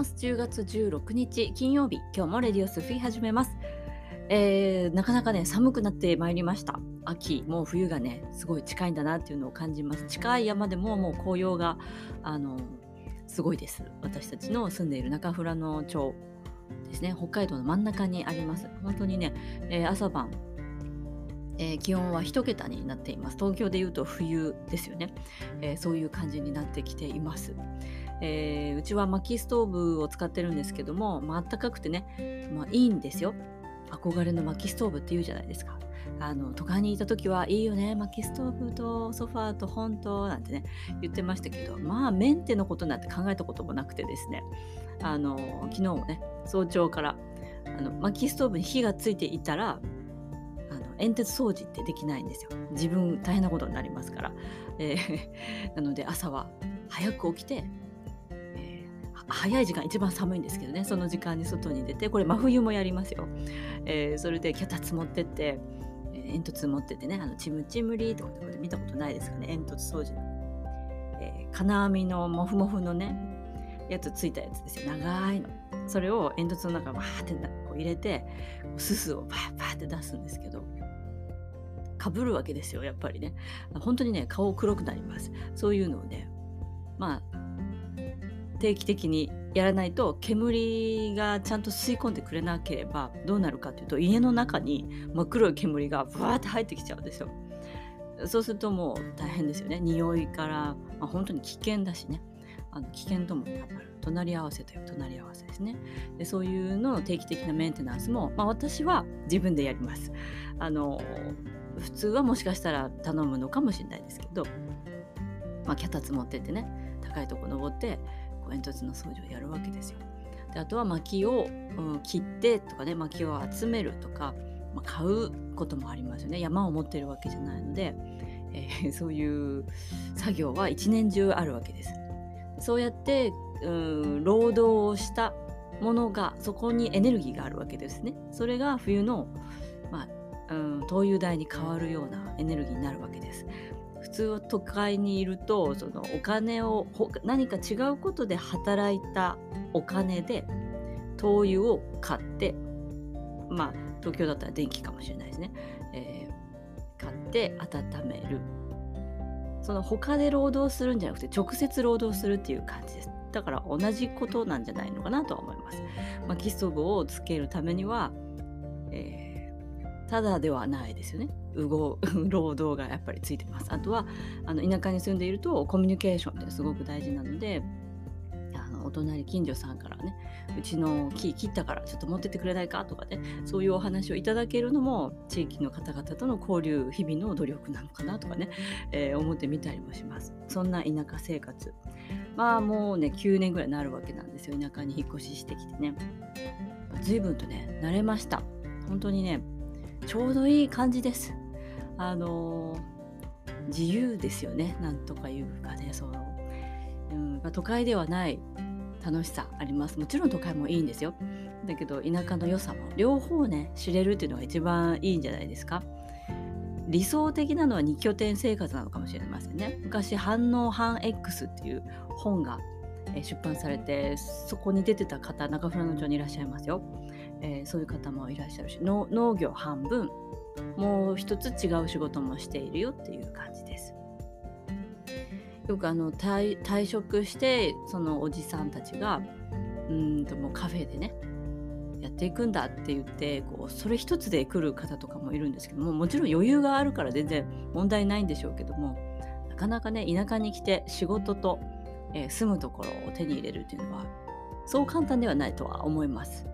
ます。10月16日金曜日、今日もレディオスフィー始めます。えー、なかなかね、寒くなってまいりました。秋、もう冬がね、すごい近いんだなっていうのを感じます。近い山でももう紅葉が、あのすごいです。私たちの住んでいる中富良野町ですね、北海道の真ん中にあります。本当にね、えー、朝晩、えー、気温は1桁になっています。東京でいうと冬ですよね、えー、そういう感じになってきています。えー、うちは薪ストーブを使ってるんですけども、まあったかくてね、まあ、いいんですよ。憧れの薪ストーブって言うじゃないですか。あの都会にいた時はいいよね薪ストーブとソファーと本となんてね言ってましたけどまあメンテのことなんて考えたこともなくてですねあの昨日もね早朝からあの薪ストーブに火がついていたらあの煙突掃除ってできないんですよ自分大変なことになりますから、えー、なので朝は早く起きて早い時間一番寒いんですけどねその時間に外に出てこれ真冬もやりますよ、えー、それで脚立持ってって、えー、煙突持ってってねあのチムチムリーとかって見たことないですかね煙突掃除の、えー、金網のモフモフのねやつついたやつですよ。長いの。それを煙突の中にバーってこう入れてすすをバーバーって出すんですけどかぶるわけですよやっぱりね。本当にね顔黒くなります。そういうのをねまあ定期的にやらないと煙がちゃんと吸い込んでくれなければどうなるかというと家の中に真っ黒い煙がブワーって入ってきちゃうんですよ。そうするともう大変ですよね。匂いから、まあ、本当に危険だしね。あの危険ともやっぱり隣り合わせという隣り合わせですね。でそういうのの定期的なメンテナンスも、まあ、私は自分でやります。あの普通はもしかしたら頼むのかもしれないですけど、まあ、脚立持ってってね高いとこ登って煙突の掃除をやるわけですよ。であとは薪を、うん、切ってとかね薪を集めるとか、まあ、買うこともありますよね山を持ってるわけじゃないので、えー、そういう作業は一年中あるわけです。そうやってうん労働をしたものがそこにエネルギーがあるわけですね。それが冬の、まあ、うん灯油代に変わるようなエネルギーになるわけです。普通は都会にいるとそのお金を何か違うことで働いたお金で灯油を買ってまあ東京だったら電気かもしれないですね、えー、買って温める。その他で労働するんじゃなくて直接労働するっていう感じです。だから同じことなんじゃないのかなとは思います。薪ストーブをつけるためには、えー、ただではないですよね 労働がやっぱりついてます。あとはあの田舎に住んでいるとコミュニケーションってすごく大事なのであのお隣近所さんからねうちの木切ったからちょっと持ってってくれないかとかねそういうお話をいただけるのも地域の方々との交流日々の努力なのかなとかね、えー、思ってみたりもします。そんな田舎生活。まあもうね9年ぐらいになるわけなんですよ。田舎に引っ越ししてきてね。随分とね慣れました。本当にねちょうどいい感じです。あの自由ですよね。なんとかいうかねその、うんまあ、都会ではない楽しさあります。もちろん都会もいいんですよ。だけど田舎の良さも両方ね知れるっていうのが一番いいんじゃないですか。理想的なのは2拠点生活なのかもしれませんね。昔反応反 X っていう本が出版されてそこに出てた方中村の町にいらっしゃいますよ、えー、そういう方もいらっしゃるし農業半分。もう一つ違う仕事もしているよっていう感じです。よくあの退職してそのおじさんたちがうんともうカフェでねやっていくんだって言ってこうそれ一つで来る方とかもいるんですけどももちろん余裕があるから全然問題ないんでしょうけどもなかなかね田舎に来て仕事と、えー、住むところを手に入れるっていうのはそう簡単ではないとは思います。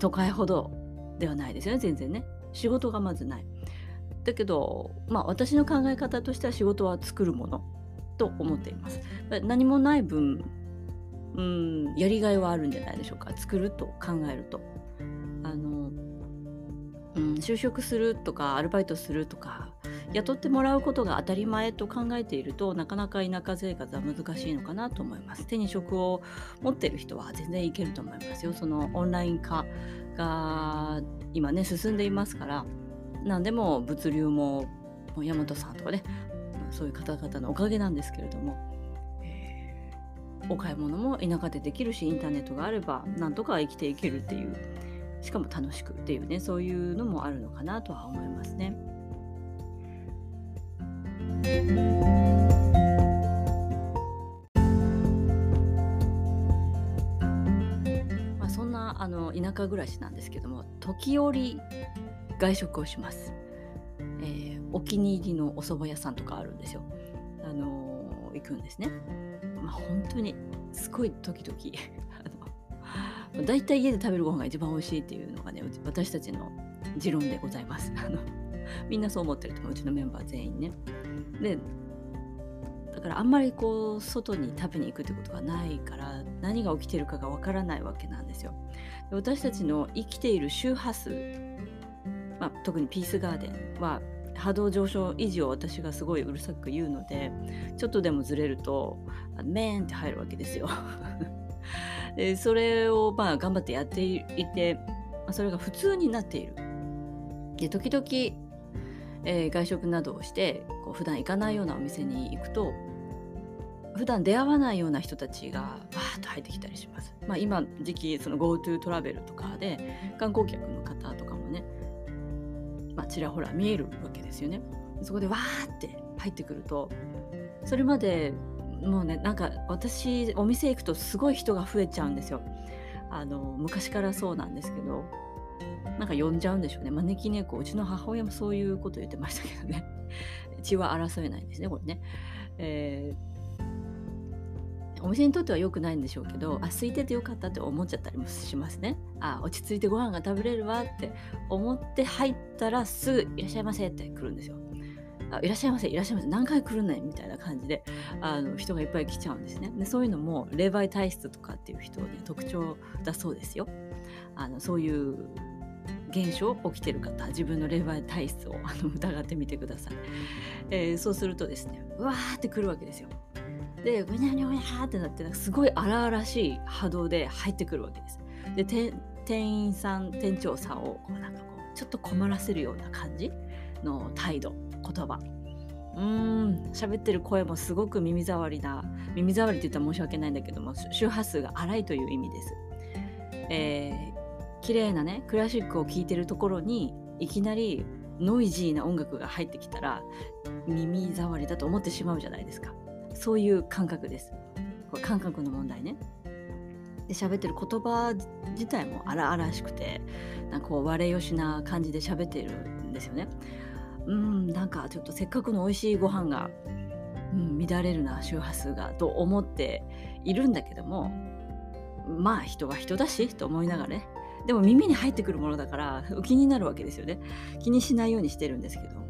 都会ほどではないですよね全然ね。仕事がまずない。だけど、まあ、私の考え方としては仕事は作るものと思っています。何もない分、うん、やりがいはあるんじゃないでしょうか。作ると考えると。あの、うん、就職するとか、アルバイトするとか、雇ってもらうことが当たり前と考えているとなかなか田舎生活は難しいのかなと思います。手に職を持っている人は全然いけると思いますよ。そのオンライン化が今ね進んでいますから何でも物流も大和さんとかねそういう方々のおかげなんですけれども、え、お買い物も田舎でできるしインターネットがあればなんとか生きていけるっていうしかも楽しくっていうねそういうのもあるのかなとは思いますね。あの田舎暮らしなんですけども時折外食をします、えー、お気に入りのお蕎麦屋さんとかあるんですよ。あのー、行くんですね。まあ、本当にすごい時々大体家で食べるご飯が一番美味しいっていうのがね私たちの持論でございます。みんなそう思ってると思ううちのメンバー全員ね。でだからあんまりこう外に食べに行くってことがないから何が起きてるかがわからないわけなんですよ。で私たちの生きている周波数、まあ、特にピースガーデンは波動上昇維持を私がすごいうるさく言うのでちょっとでもずれるとメーンって入るわけですよ。でそれをまあ頑張ってやっていてそれが普通になっている。で時々、えー、外食などをしてこう普段行かないようなお店に行くと普段出会わないような人たちがわーっと入ってきたりします。まあ、今時期その GoTo トラベルとかで観光客の方とかもね、まあ、ちらほら見えるわけですよね。そこでわーって入ってくるとそれまでもうねなんか私お店行くとすごい人が増えちゃうんですよ。あの昔からそうなんですけどなんか呼んじゃうんでしょうね招き猫うちの母親もそういうこと言ってましたけどね血は争えないんですねこれね。えーお店にとっては良くないんでしょうけどあ空いててよかったって思っちゃったりもしますね。あ落ち着いてご飯が食べれるわって思って入ったらすぐ「いらっしゃいませ」って来るんですよ。あいらっしゃいませいらっしゃいませ何回来るねみたいな感じであの人がいっぱい来ちゃうんですね。でそういうのも霊媒体質とかっていう人に特徴だそうですよ。あのそういう現象起きてる方自分の霊媒体質をあの疑ってみてください、えー、そうするとですねうわーって来るわけですよ。でぐにゃにゃにゃってなってなすごい荒々しい波動で入ってくるわけです。で店員さん店長さんをこうなんかこうちょっと困らせるような感じの態度言葉。うーん喋ってる声もすごく耳障りな耳障りって言ったら申し訳ないんだけども周波数が荒いという意味です。えー、綺麗なねクラシックを聴いてるところにいきなりノイジーな音楽が入ってきたら耳障りだと思ってしまうじゃないですか。そういう感覚です。これ感覚の問題ね。で喋ってる言葉自体も荒々しくてなんかこう割れよしな感じで喋ってるんですよね。うんなんかちょっとせっかくの美味しいご飯が、うん、乱れるな周波数がと思っているんだけどもまあ人は人だしと思いながらねでも耳に入ってくるものだから気になるわけですよね。気にしないようにしてるんですけど。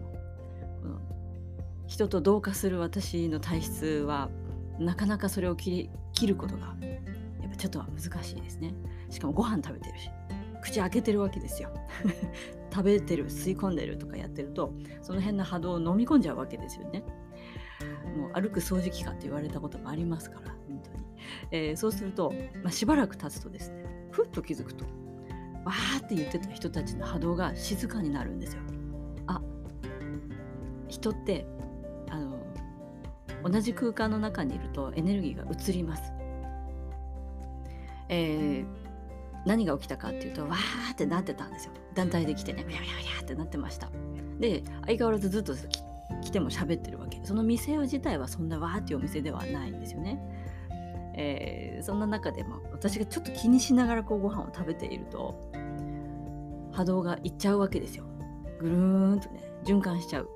人と同化する私の体質はなかなかそれを切ることがやっぱちょっとは難しいですね。しかもご飯食べてるし口開けてるわけですよ。食べてる吸い込んでるとかやってるとその辺の波動を飲み込んじゃうわけですよね。もう歩く掃除機かって言われたこともありますから本当に、えー、そうすると、まあ、しばらく経つとですねふっと気づくとわーって言ってた人たちの波動が静かになるんですよ。あ人ってあの同じ空間の中にいるとエネルギーが移ります、えー何が起きたかっていうとわーってなってたんですよ。団体で来てねビャビャビャってなってました。で相変わらずずっと来ても喋ってるわけ。その店自体はそんなわーっていうお店ではないんですよね。えー、そんな中でも私がちょっと気にしながらこうご飯を食べていると波動がいっちゃうわけですよ。ぐるーんとね循環しちゃう。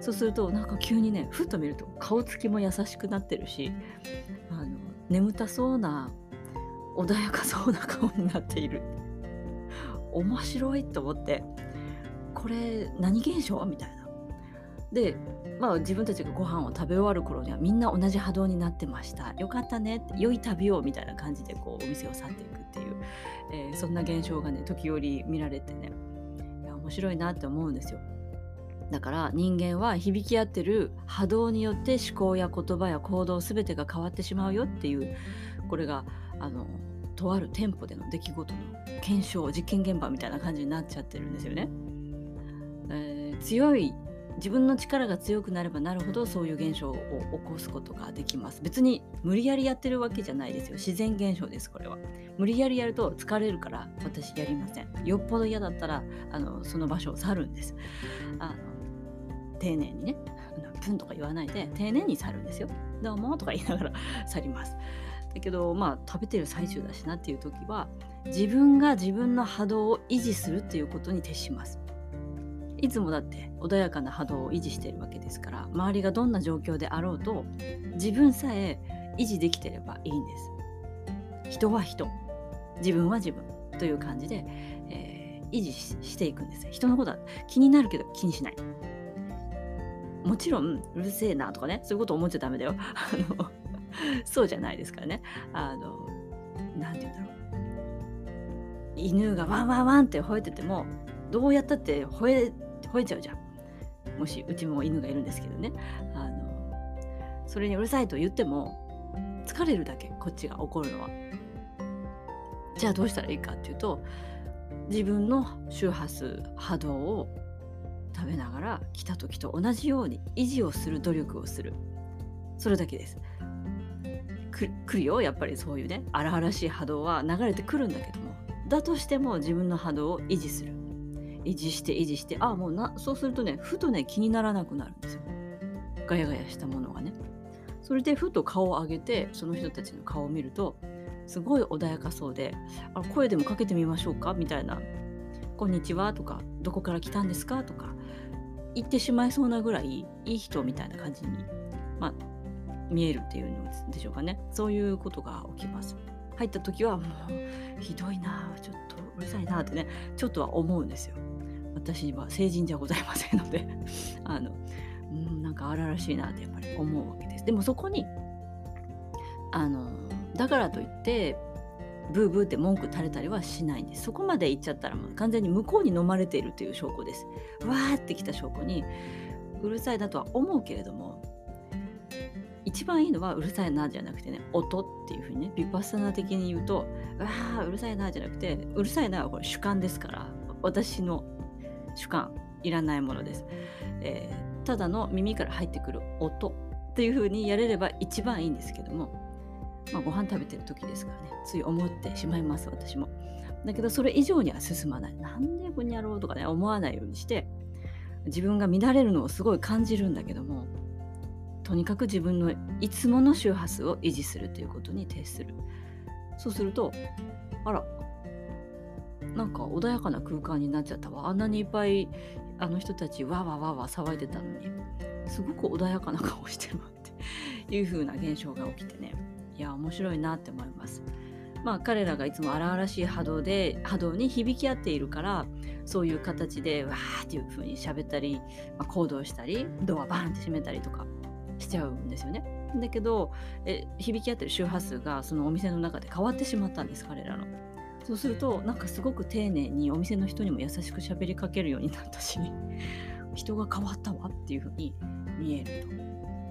そうするとなんか急にねふっと見ると顔つきも優しくなってるしあの眠たそうな穏やかそうな顔になっている。面白いと思って。これ何現象？みたいな。でまあ自分たちがご飯を食べ終わる頃にはみんな同じ波動になってました。よかったね良い旅をみたいな感じでこうお店を去っていくっていう、えー、そんな現象がね時折見られてね。いや面白いなって思うんですよ。だから人間は響き合ってる波動によって思考や言葉や行動全てが変わってしまうよっていうこれがあのとある店舗での出来事の検証実験現場みたいな感じになっちゃってるんですよね。えー、強い自分の力が強くなればなるほどそういう現象を起こすことができます。別に無理やりやってるわけじゃないですよ。自然現象ですこれは。無理やりやると疲れるから私やりません。よっぽど嫌だったらあのその場所を去るんです。あの丁寧にねプンとか言わないで丁寧に去るんですよ。どうもとか言いながら去ります。だけどまあ食べてる最中だしなっていう時は自分が自分の波動を維持するっていうことに徹します。いつもだって穏やかな波動を維持しているわけですから周りがどんな状況であろうと自分さえ維持できてればいいんです。人は人。自分は自分。という感じで、えー、維持していくんです。人のことは気になるけど気にしない。もちろんうるせえなとかねそういうこと思っちゃダメだよ。あのそうじゃないですからね。あの何て言うんだろう。犬がワンワンワンって吠えててもどうやったって吠え吠えちゃうじゃん。もしうちも犬がいるんですけどね。あのそれにうるさいと言っても疲れるだけ。こっちが怒るのは。じゃあどうしたらいいかっていうと自分の周波数波動を食べながら来た時と同じように維持をする努力をする。それだけです。来るよやっぱりそういうね。荒々しい波動は流れてくるんだけども。だとしても自分の波動を維持する。維持して維持してああもうなそうするとねふとね気にならなくなるんですよ。ガヤガヤしたものがね。それでふと顔を上げてその人たちの顔を見るとすごい穏やかそうであ声でもかけてみましょうか？みたいな「こんにちは」とか「どこから来たんですか?」とか言ってしまいそうなぐらいいい人みたいな感じに、まあ、見えるっていうのでしょうかね。そういうことが起きます。入った時はもうひどいなちょっとうるさいなってねちょっとは思うんですよ。私は成人じゃございませんので あのうんなんか荒々しいなってやっぱり思うわけです。でもそこにあのだからといってブーブーって文句垂れたりはしないんです。そこまで行っちゃったらもう完全に向こうに飲まれているという証拠です。わーってきた証拠にうるさいだとは思うけれども一番いいのはうるさいなじゃなくてね音っていうふうにねビパッサナ的に言うとわあうるさいなじゃなくてうるさいなはこれ主観ですから私の主観いらないものです、えー、ただの耳から入ってくる音っていうふうにやれれば一番いいんですけども、まあ、ご飯食べてる時ですからねつい思ってしまいます私も。だけどそれ以上には進まない。なんでこにやろうとかね思わないようにして自分が乱れるのをすごい感じるんだけどもとにかく自分のいつもの周波数を維持するということに徹する。そうするとあらなんか穏やかな空間になっちゃったわあんなにいっぱいあの人たちわわわわ騒いでたのにすごく穏やかな顔してるわっていう風な現象が起きてねいや面白いなって思います。まあ彼らがいつも荒々しい波動で波動に響き合っているからそういう形でわーっていう風に喋ったり、まあ、行動したりドアバーンって閉めたりとかしちゃうんですよね。だけどえ響き合ってる周波数がそのお店の中で変わってしまったんです彼らの。そうするとなんかすごく丁寧にお店の人にも優しく喋りかけるようになったし 人が変わったわっていう風に見えると。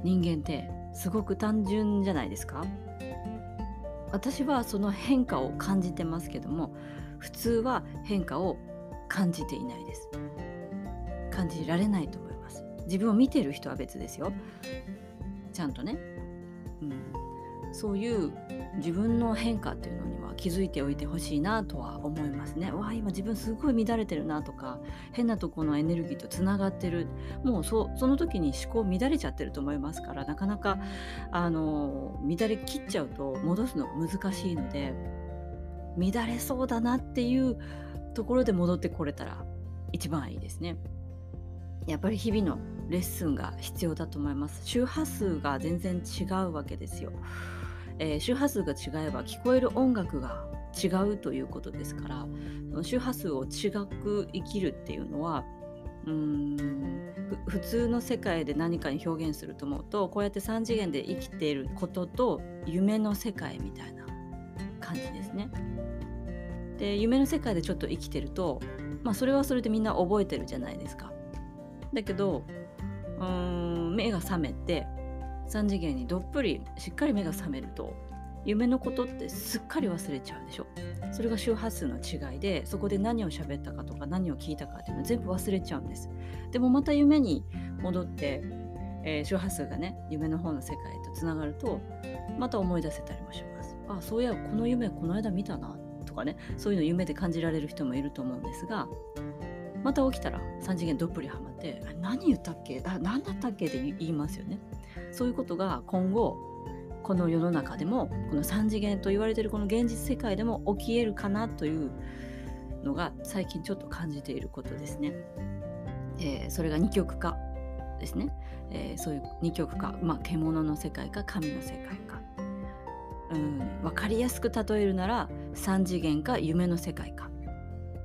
人間ってすごく単純じゃないですか？私はその変化を感じてますけども普通は変化を感じていないです。感じられないと思います。自分を見てる人は別ですよ。ちゃんとね、うん、そういう自分の変化っていうのには気づいておいてほしいなとは思いますね。わあ今自分すごい乱れてるなとか変なとこのエネルギーとつながってるもうその時に思考乱れちゃってると思いますからなかなかあの乱れ切っちゃうと戻すのが難しいので乱れそうだなっていうところで戻ってこれたら一番いいですね。やっぱり日々のレッスンが必要だと思います。周波数が全然違うわけですよ。えー、周波数が違えば聞こえる音楽が違うということですから周波数を違く生きるっていうのはうん普通の世界で何かに表現すると思うとこうやって3次元で生きていることと夢の世界みたいな感じですね。で夢の世界でちょっと生きてると、まあ、それはそれでみんな覚えてるじゃないですか。だけどうーん目が覚めて3次元にどっぷりしっかり目が覚めると夢のことってすっかり忘れちゃうでしょ。それが周波数の違いでそこで何を喋ったかとか何を聞いたかっていうのは全部忘れちゃうんです。でもまた夢に戻って、えー、周波数がね夢の方の世界とつながるとまた思い出せたりもします。あそういやこの夢この間見たなとかねそういうの夢で感じられる人もいると思うんですがまた起きたら3次元どっぷりハマって何言ったっけ？あ何だったっけって言いますよね。そういうことが今後この世の中でもこの3次元と言われてるこの現実世界でも起きえるかなというのが最近ちょっと感じていることですね。えー、それが二極化ですね、えー、そういう二極化、まあ、獣の世界か神の世界か、うん、分かりやすく例えるなら3次元か夢の世界か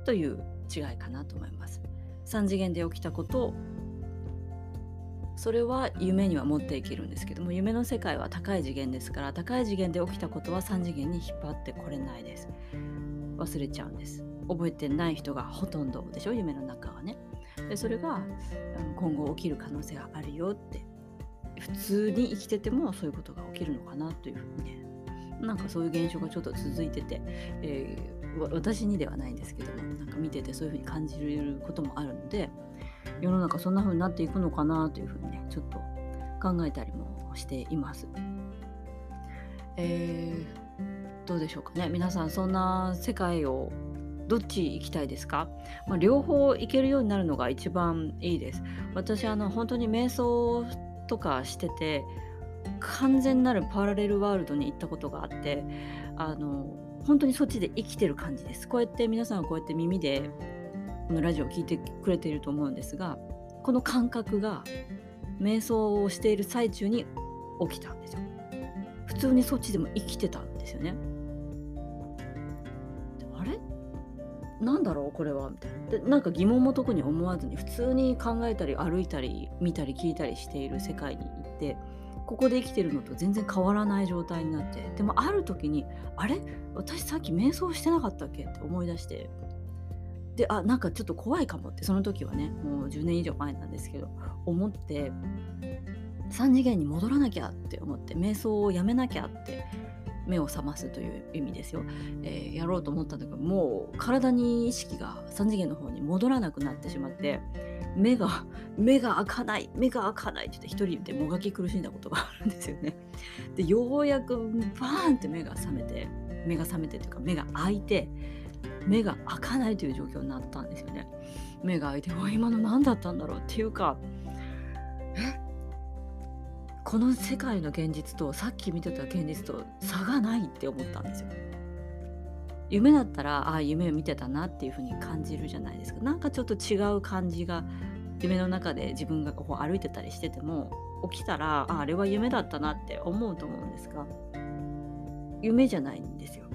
という違いかなと思います。3次元で起きたことをそれは夢には持っていけるんですけども夢の世界は高い次元ですから高い次元で起きたことは3次元に引っ張ってこれないです。忘れちゃうんです。覚えてない人がほとんどでしょ？夢の中はね。でそれが今後起きる可能性があるよって。普通に生きててもそういうことが起きるのかなというふうにね。なんかそういう現象がちょっと続いてて、えー、私にではないんですけどもなんか見ててそういうふうに感じることもあるので世の中そんな風になっていくのかなというふうにねちょっと考えたりもしています。えー、どうでしょうかね皆さんそんな世界をどっち行きたいですか、まあ、両方行けるようになるのが一番いいです。私あの本当に瞑想とかしてて完全なるパラレルワールドに行ったことがあってあの本当にそっちで生きてる感じです。こうやって皆さんはこうやって耳でこのラジオを聴いてくれていると思うんですがこの感覚が瞑想をしている最中に起きたんですよ。普通にそっちでも生きてたんですよね。あれ？なんだろう？これは？みたいな。でなんか疑問も特に思わずに普通に考えたり歩いたり見たり聞いたりしている世界に行ってここで生きてるのと全然変わらない状態になってでもある時にあれ？私さっき瞑想してなかったっけ？って思い出してであなんかちょっと怖いかもってその時はねもう10年以上前なんですけど思って3次元に戻らなきゃって思って瞑想をやめなきゃって目を覚ますという意味ですよ、えー、やろうと思ったんだけどもう体に意識が3次元の方に戻らなくなってしまって目が 目が開かない目が開かないって言って一人でもがき苦しんだことがあるんですよね。でようやくバーンって目が覚めて目が覚めてというか目が開いて目が開かないという状況になったんですよね。目が開いて今の何だったんだろうっていうかえ？この世界の現実とさっき見てた現実と差がないって思ったんですよ。夢だったらああ夢を見てたなっていう風に感じるじゃないですか。なんかちょっと違う感じが夢の中で自分がこう歩いてたりしてても起きたらああれは夢だったなって思うと思うんですが夢じゃないんですよ。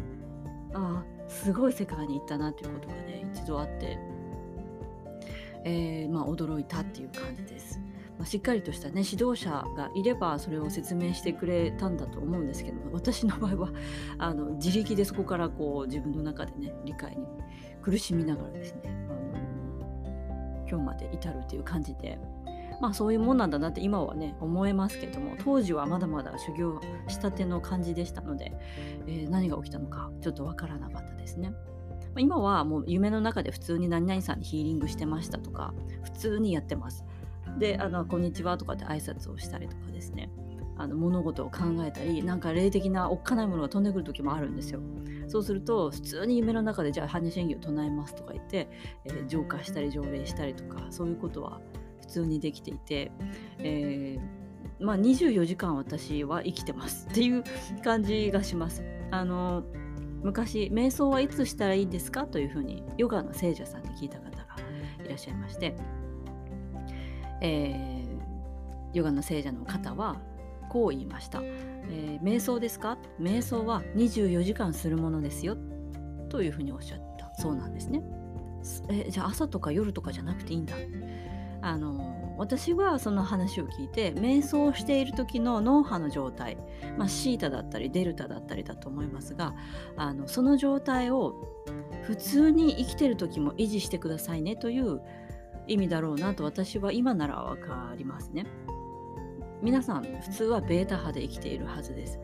ああすごい世界に行ったなということがね一度あって、えー、まあ、驚いたっていう感じです。まあ、しっかりとしたね指導者がいればそれを説明してくれたんだと思うんですけど私の場合は あの自力でそこからこう自分の中でね理解に苦しみながらですねあの今日まで至るという感じでまあそういうもんなんだなって今はね思えますけども当時はまだまだ修行したての感じでしたので、えー、何が起きたのかちょっとわからなかったですね。今はもう夢の中で普通に何々さんにヒーリングしてましたとか普通にやってます。で、あの、こんにちはとかって挨拶をしたりとかですね。あの物事を考えたりなんか霊的なおっかないものが飛んでくる時もあるんですよ。そうすると普通に夢の中でじゃあ般若心経を唱えますとか言って、えー、浄化したり条例したりとかそういうことは通にできていて、えー、まあ、24時間私は生きてますっていう感じがします。あの昔瞑想はいつしたらいいんですかというふうにヨガの聖者さんに聞いた方がいらっしゃいまして、えー、ヨガの聖者の方はこう言いました、えー、瞑想ですか？瞑想は24時間するものですよというふうにおっしゃったそうなんですね。えじゃあ朝とか夜とかじゃなくていいんだ。あの私はその話を聞いて瞑想している時の脳波の状態、まあ、シータだったりデルタだったりだと思いますがあのその状態を普通に生きてる時も維持してくださいねという意味だろうなと私は今ならわかりますね。皆さん普通はベータ波で生きているはずです。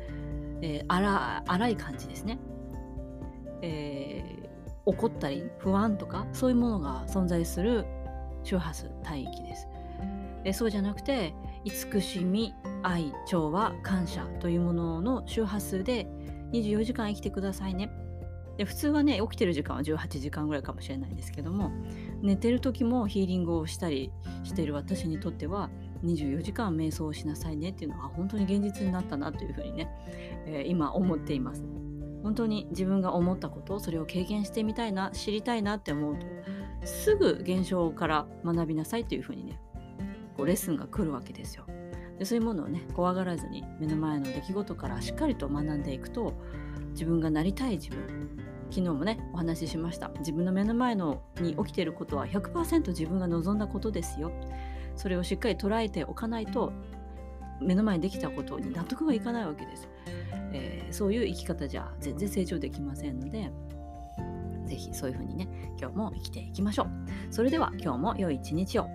えー、荒荒い感じですね、えー、怒ったり不安とかそういうものが存在する周波数帯域です。でそうじゃなくて慈しみ愛調和感謝というものの周波数で24時間生きてくださいね。で普通はね起きてる時間は18時間ぐらいかもしれないんですけども寝てる時もヒーリングをしたりしている私にとっては24時間瞑想をしなさいねっていうのが本当に現実になったなというふうにね、えー、今思っています。本当に自分が思ったことそれを経験してみたいな知りたいなって思うとすぐ現象から学びなさいというふうにねこうレッスンが来るわけですよ。でそういうものをね怖がらずに目の前の出来事からしっかりと学んでいくと自分がなりたい自分昨日もねお話ししました。自分の目の前のに起きていることは100%自分が望んだことですよ。それをしっかり捉えておかないと目の前にできたことに納得がいかないわけです、えー、そういう生き方じゃ全然成長できませんのでぜひそういうふうにね今日も生きていきましょう。それでは今日も良い一日を。